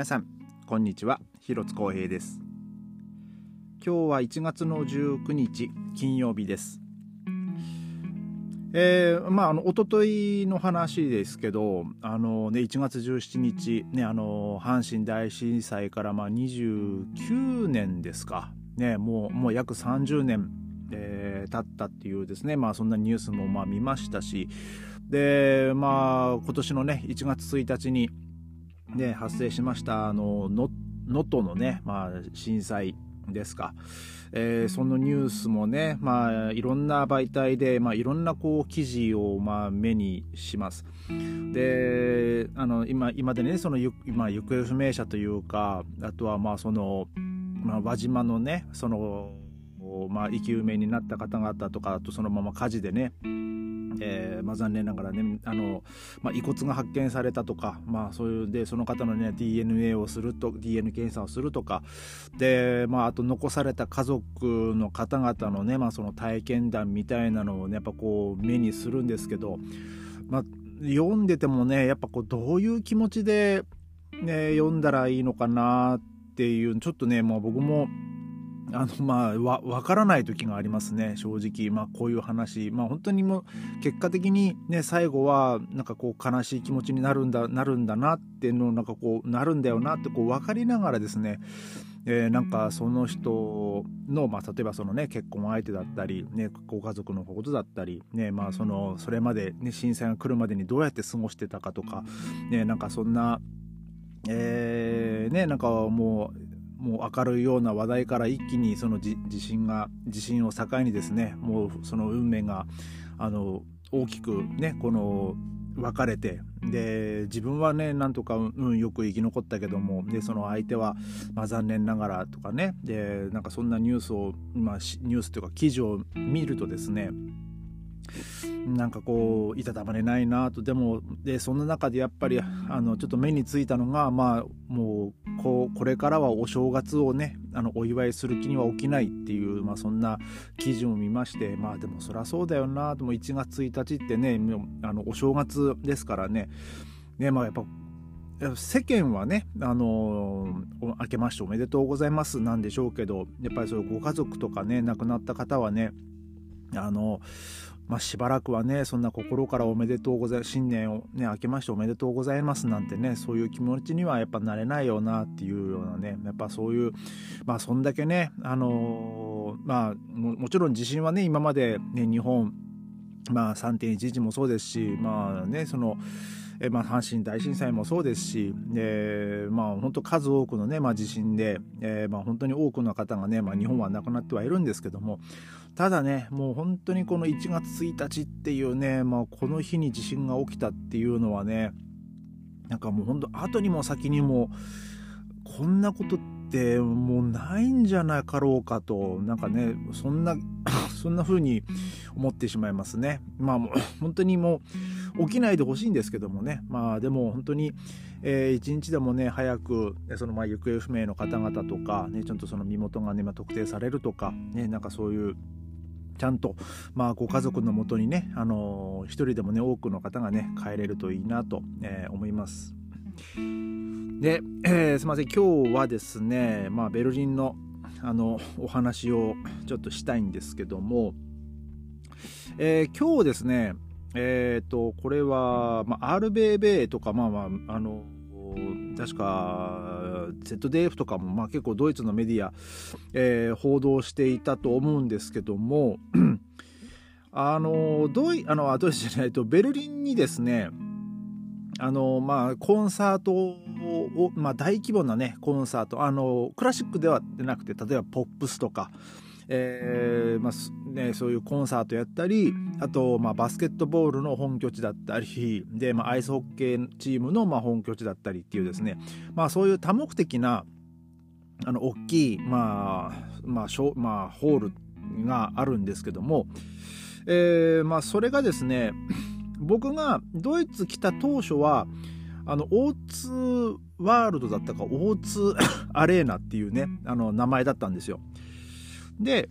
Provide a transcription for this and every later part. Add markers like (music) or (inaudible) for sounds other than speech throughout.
皆さんこんにちは。広津光平です。今日は1月の19日金曜日です。えー、まああの一昨日の話ですけどあのね1月17日ねあの阪神大震災からまあ29年ですか。ねもうもう約30年えー、経ったっていうですね、まあ、そんなニュースもまあ見ましたし。でまあ今年のね1月1日にで発生しましたあの能登のね、まあ、震災ですか、えー、そのニュースもね、まあ、いろんな媒体で、まあ、いろんなこう記事を、まあ、目にします。であの今今でねその今行方不明者というかあとはまあその、まあ、輪島のねその、まあ、生き埋めになった方々とかあとそのまま火事でねえーまあ、残念ながらねあの、まあ、遺骨が発見されたとか、まあ、そういうでその方の、ね、DNA をすると DNA 検査をするとかで、まあ、あと残された家族の方々の,、ねまあその体験談みたいなのを、ね、やっぱこう目にするんですけど、まあ、読んでてもねやっぱこうどういう気持ちで、ね、読んだらいいのかなっていうちょっとねもう僕もあのまあわ分からない時がありますね正直。まあこういう話。まあ本当にもう結果的にね最後はなんかこう悲しい気持ちになるんだなるんだなっていうのなんかこうなるんだよなってこう分かりながらですねえー、なんかその人の、まあ、例えばそのね結婚相手だったり、ね、ご家族のことだったり、ねまあ、そのそれまで、ね、震災が来るまでにどうやって過ごしてたかとか、ね、なんかそんな、えー、ねなんかもうもう明るいような話題から一気にその地震が地震を境にですねもうその運命があの大きくねこの分かれてで自分はねなんとか運よく生き残ったけどもでその相手は、まあ、残念ながらとかねでなんかそんなニュースを、まあ、ニュースというか記事を見るとですねなんかこういたたまれないなと。でもでその中でやっぱりあのちょっと目についたのがまあもうこうこれからはお正月をねあのお祝いする気には起きないっていう、まあ、そんな記事を見ましてまあでもそりゃそうだよなと。も1月1日ってねあのお正月ですからね。ねまあやっぱ世間はね、あのー、明けましておめでとうございますなんでしょうけどやっぱりそご家族とかね亡くなった方はねあのまあ、しばらくはねそんな心からおめでとうございます新年をね明けましておめでとうございますなんてねそういう気持ちにはやっぱなれないよなっていうようなねやっぱそういうまあそんだけねあのー、まあもちろん地震はね今までね日本まあ3.11もそうですしまあねそのえまあ、阪神大震災もそうですし、えー、まあ、本当数多くの、ねまあ、地震で、えーまあ、本当に多くの方がね、まあ、日本は亡くなってはいるんですけどもただねもう本当にこの1月1日っていうね、まあ、この日に地震が起きたっていうのはねなんかもう本当後にも先にもこんなことってもうないんじゃなかろうかとなんかねそんな (laughs) そんな風に思ってしまいますね。まあもう本当にもう起きないでほしいんですけどもねまあでも本当に、えー、日でもね早くそのまあ行方不明の方々とか、ね、ちゃんとその身元がね、まあ、特定されるとか、ね、なんかそういうちゃんと、まあ、ご家族のもとにね、あのー、一人でもね多くの方がね帰れるといいなと、えー、思います。で、えー、すいません今日はですね、まあ、ベルリンのあのお話をちょっとしたいんですけども、えー、今日ですねえっ、ー、とこれは、まあ、RBB とかまあまああの確か ZDF とかも、まあ、結構ドイツのメディア、えー、報道していたと思うんですけども (clears throat) あのドイあのドイツじゃないとベルリンにですねあのまあコンサートを、まあ、大規模なねコンサートあのクラシックではなくて例えばポップスとか、えーまあね、そういうコンサートやったりあと、まあ、バスケットボールの本拠地だったりで、まあ、アイスホッケーチームの、まあ、本拠地だったりっていうですね、まあ、そういう多目的なあの大きい、まあまあショまあ、ホールがあるんですけども、えーまあ、それがですね僕がドイツ来た当初はあの O2 ワールドだったか O2 アレーナっていうねあの名前だったんですよ。で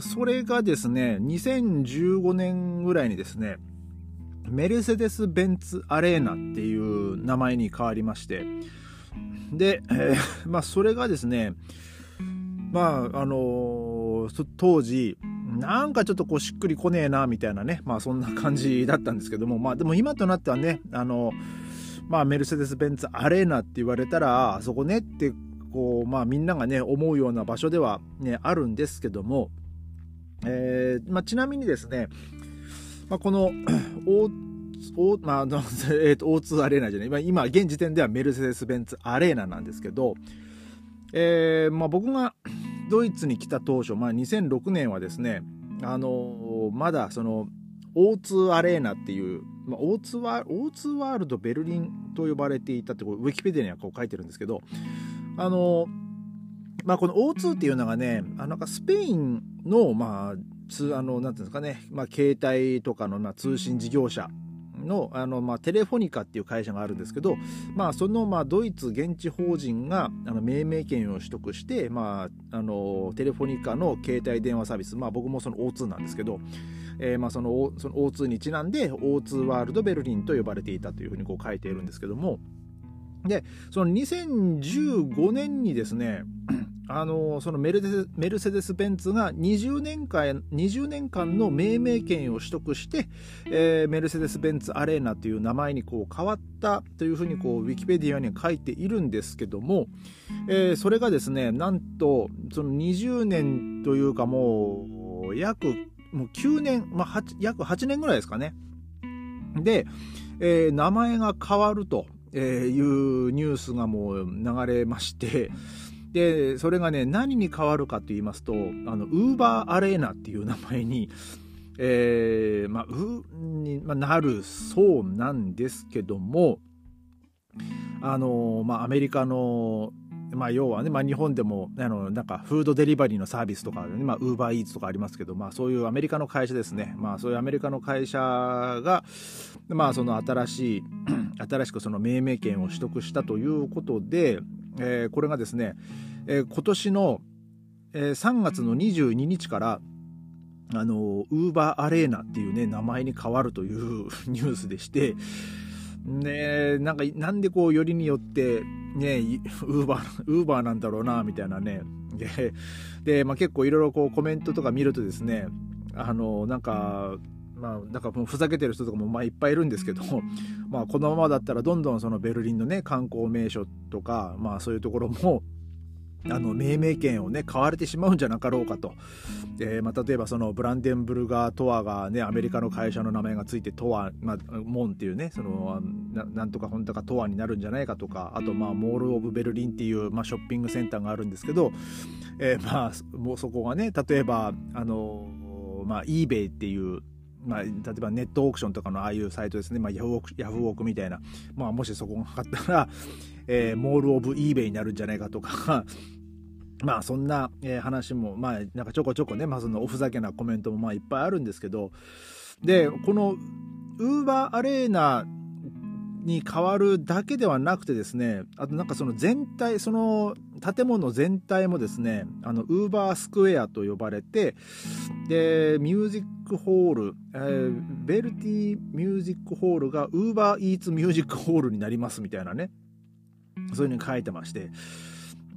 それがですね2015年ぐらいにですねメルセデス・ベンツ・アレーナっていう名前に変わりましてで、えー、まあそれがですねまああのー、当時なんかちょっとこうしっくりこねえなみたいなねまあそんな感じだったんですけどもまあでも今となってはねあのまあメルセデス・ベンツアレーナって言われたらあそこねってこうまあみんながね思うような場所ではねあるんですけども、えーまあ、ちなみにですね、まあ、この (coughs) おまあ、(laughs) えー、と O2 アレーナじゃない今現時点ではメルセデス・ベンツアレーナなんですけど、えーまあ、僕がドイツに来た当初、まあ、2006年はですね、あの、まだその O2 アレーナっていう、まあ、O2, ワ O2 ワールドベルリンと呼ばれていたってこウィキペディアにはこう書いてるんですけど、あの、まあ、この O2 っていうのがねあなんかスペインの、まあ、つあのなんていうんですかね、まあ、携帯とかの、まあ、通信事業者のあの、まあ、テレフォニカっていう会社があるんですけど、まあ、その、まあ、ドイツ現地法人があの命名権を取得して、まあ、あのテレフォニカの携帯電話サービス、まあ、僕もその O2 なんですけど、えー、まあそのその O2 にちなんで O2 ワールドベルリンと呼ばれていたというふうにこう書いているんですけどもでその2015年にですね (clears throat) あのそのメルセデス・ベンツが20年間 ,20 年間の命名権を取得して、えー、メルセデス・ベンツ・アレーナという名前にこう変わったというふうにこうウィキペディアには書いているんですけども、えー、それがですねなんとその20年というかもう約もう9年、まあ、約8年ぐらいですかね。で、えー、名前が変わると。えいうニュースがもう流れましてでそれがね何に変わるかと言いますとあのウーバーアレーナっていう名前に、えーまあ、うに、まあ、なるそうなんですけどもあのまあアメリカのまあ、要はね、まあ、日本でもあのなんかフードデリバリーのサービスとか、ウーバーイーツとかありますけど、まあ、そういうアメリカの会社ですね、まあ、そういうアメリカの会社が、まあ、その新しい (clears throat) 新しくその命名権を取得したということで、えー、これがですね、えー、今年の、えー、3月の22日からウーバーアレーナっていうね名前に変わるという (laughs) ニュースでしてねなんかなんでこうよりによってねウーバーウーバーなんだろうなみたいなね。でで、まあ、結構いろいろこうコメントとか見るとですねあのなんかまあ、なんかもうふざけてる人とかもまあいっぱいいるんですけど、まあ、このままだったらどんどんそのベルリンのね観光名所とか、まあ、そういうところもあの命名権をね買われてしまうんじゃなかろうかと、えーまあ、例えばそのブランデンブルガートアがねアメリカの会社の名前がついてトア、まあ、モンっていうねそのななんとか本当かトアになるんじゃないかとかあとまあモール・オブ・ベルリンっていう、まあ、ショッピングセンターがあるんですけど、えー、まあもうそこがね例えばあのまあ eBay っていうまあ、例えばネットオークションとかのああいうサイトですね、まあ、ヤフオクヤフオクみたいな、まあ、もしそこがかかったら、(laughs) えー、モール・オブ・イーベイになるんじゃないかとか。(laughs) まあそんな、えー、話もまあなんかちょこちょこね、まあ、そのおふざけなコメントもまあいっぱいあるんですけど。でこのウーバーアレーナに変わるだけではなくてですねあとなんかその全体その建物全体もですねあのウーバースクエアと呼ばれてでミュージックホール、えー、ベルティミュージックホールがウーバーイーツミュージックホールになりますみたいなねそういうふうに書いてまして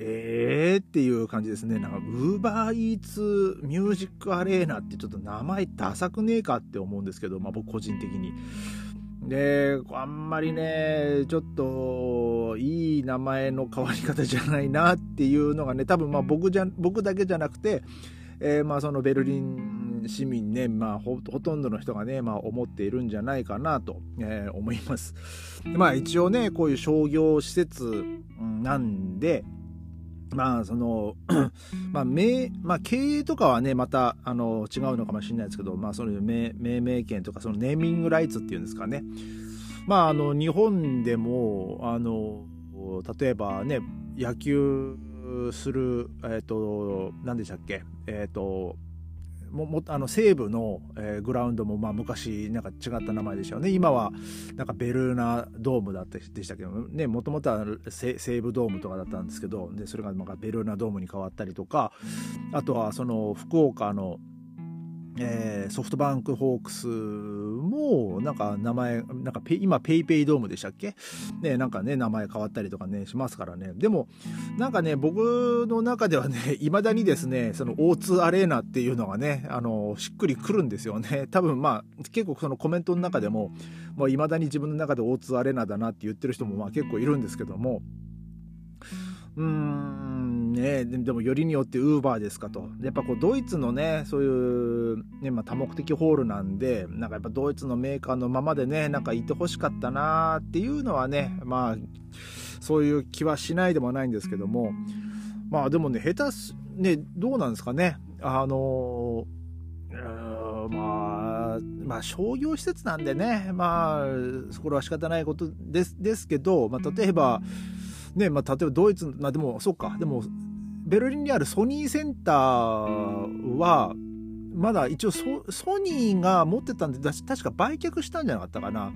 えーっていう感じですね。なんか、ウーバーイーツミュージックアレーナってちょっと名前ダサくねえかって思うんですけど、まあ僕個人的に。で、あんまりね、ちょっといい名前の変わり方じゃないなっていうのがね、多分まあ僕じゃ、僕だけじゃなくて、えー、まあそのベルリン市民ね、まあほとんどの人がね、まあ思っているんじゃないかなと、えー、思います。まあ一応ね、こういう商業施設なんで、まあその (clears throat) まあ名まあ、経営とかはねまたあの違うのかもしれないですけど、まあ、その命名権とかそのネーミングライツっていうんですかね。まああの日本でもあの例えばね野球するえっ、ー、と何でしたっけ？えっ、ー、とももあの西部の、えー、グラウンドも、まあ、昔なんか違った名前でしたよね。今はなんかベルーナドームだったでしたけどねもともとは西部ドームとかだったんですけどでそれがなんかベルーナドームに変わったりとかあとはその福岡のえー、ソフトバンクホークスも、なんか名前、なんかペ今ペイペイドームでしたっけ？ね、なんかね、名前変わったりとかね、しますからね。でも、なんかね、僕の中ではね、(laughs) 未だにですね、その O2 アレーナっていうのがね、あの、しっくりくるんですよね。多分まあ、結構そのコメントの中でも、もう未だに自分の中で O2 アレーナだなって言ってる人もまあ結構いるんですけども、うーんね。でもよりによってウーバーですかと。やっぱこうドイツのねそういう、ねまあ、多目的ホールなんでなんかやっぱドイツのメーカーのままでねなんかいてほしかったなっていうのはねまあそういう気はしないでもないんですけども。まあでもね下手すねどうなんですかね。あのまあ、まあ、商業施設なんでね、まあそ、これは仕方ないことですですけど、まあ、例えば、ねまあ、例えばドイツ、まあ、でもそうか。でもベルリンにあるソニーセンターはまだ一応ソニーが持ってたんで確か売却したんじゃなかったかな。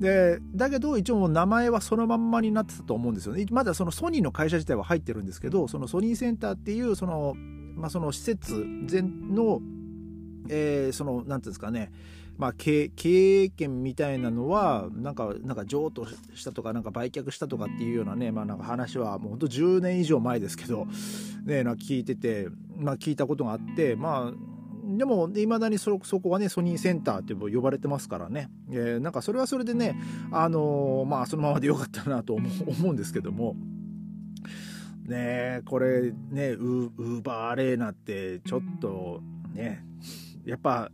でだけど一応名前はそのまんまになってたと思うんですよねまだそのソニーの会社自体は入ってるんですけどそのソニーセンターっていうその,、まあ、その施設全の、えー、その何ていうんですかねまあ、経営権みたいなのはなんかなんか譲渡したとかなんか売却したとかっていうようなね、まあ、なんか話はもうほんと10年以上前ですけど、ね、な聞いてて、まあ、聞いたことがあってまあでもいまだにそこはねソニーセンターって呼ばれてますからね、えー、なんかそれはそれでねあのー、まあそのままでよかったなと思う (laughs) んですけども。ねこれねウーバーアレーナってちょっとねやっぱ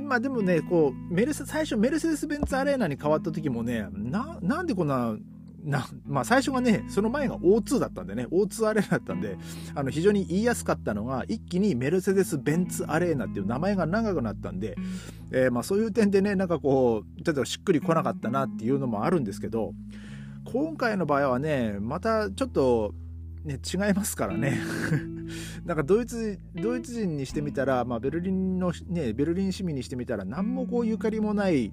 まあでもねこうメルセ最初メルセデス・ベンツアレーナに変わった時もねななんでこんななまあ最初がねその前が O2 だったんでね O2 アレーナだったんであの非常に言いやすかったのが一気にメルセデス・ベンツアレーナっていう名前が長くなったんで、えー、まあそういう点でねなんかこう例えばしっくりこなかったなっていうのもあるんですけど今回の場合はねまたちょっとね、違いますからねなんかドイツドイツ人にしてみたら、まあ、ベルリンの、ね、ベルリン市民にしてみたら何もこうゆかりもない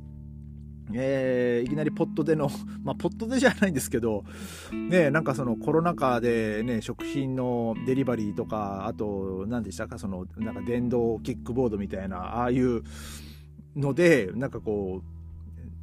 えー、いきなりポットでの、(laughs) まあ、ポットでじゃないんですけど、ね、なんかそのコロナ禍でね、食品のデリバリーとか、あと、何でしたか、その、なんか電動キックボードみたいな、ああいうので、なんかこう、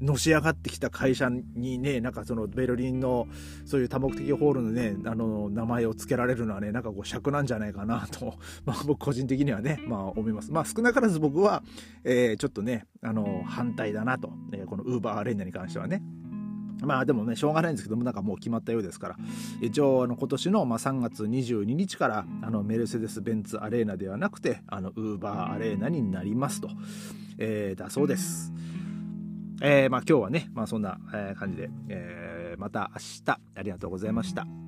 のし上がってきた会社にね、なんかそのベルリンのそういう多目的ホールのね、あの名前を付けられるのはね、なんかこう尺なんじゃないかなと、(laughs) まあ僕個人的にはね、まあ思います。まあ少なからず僕は、えー、ちょっとね、あの、反対だなと、えー、このウーバーアレンナに関してはね。まあでもね、しょうがないんですけども、なんかもう決まったようですから、一応あの今年のまあ3月22日からあのメルセデス・ベンツアレーナではなくて、あのウーバーアレーナになりますと、えー、だそうです。えー、まあ今日はね、まあそんな感じで、えー、また明日ありがとうございました。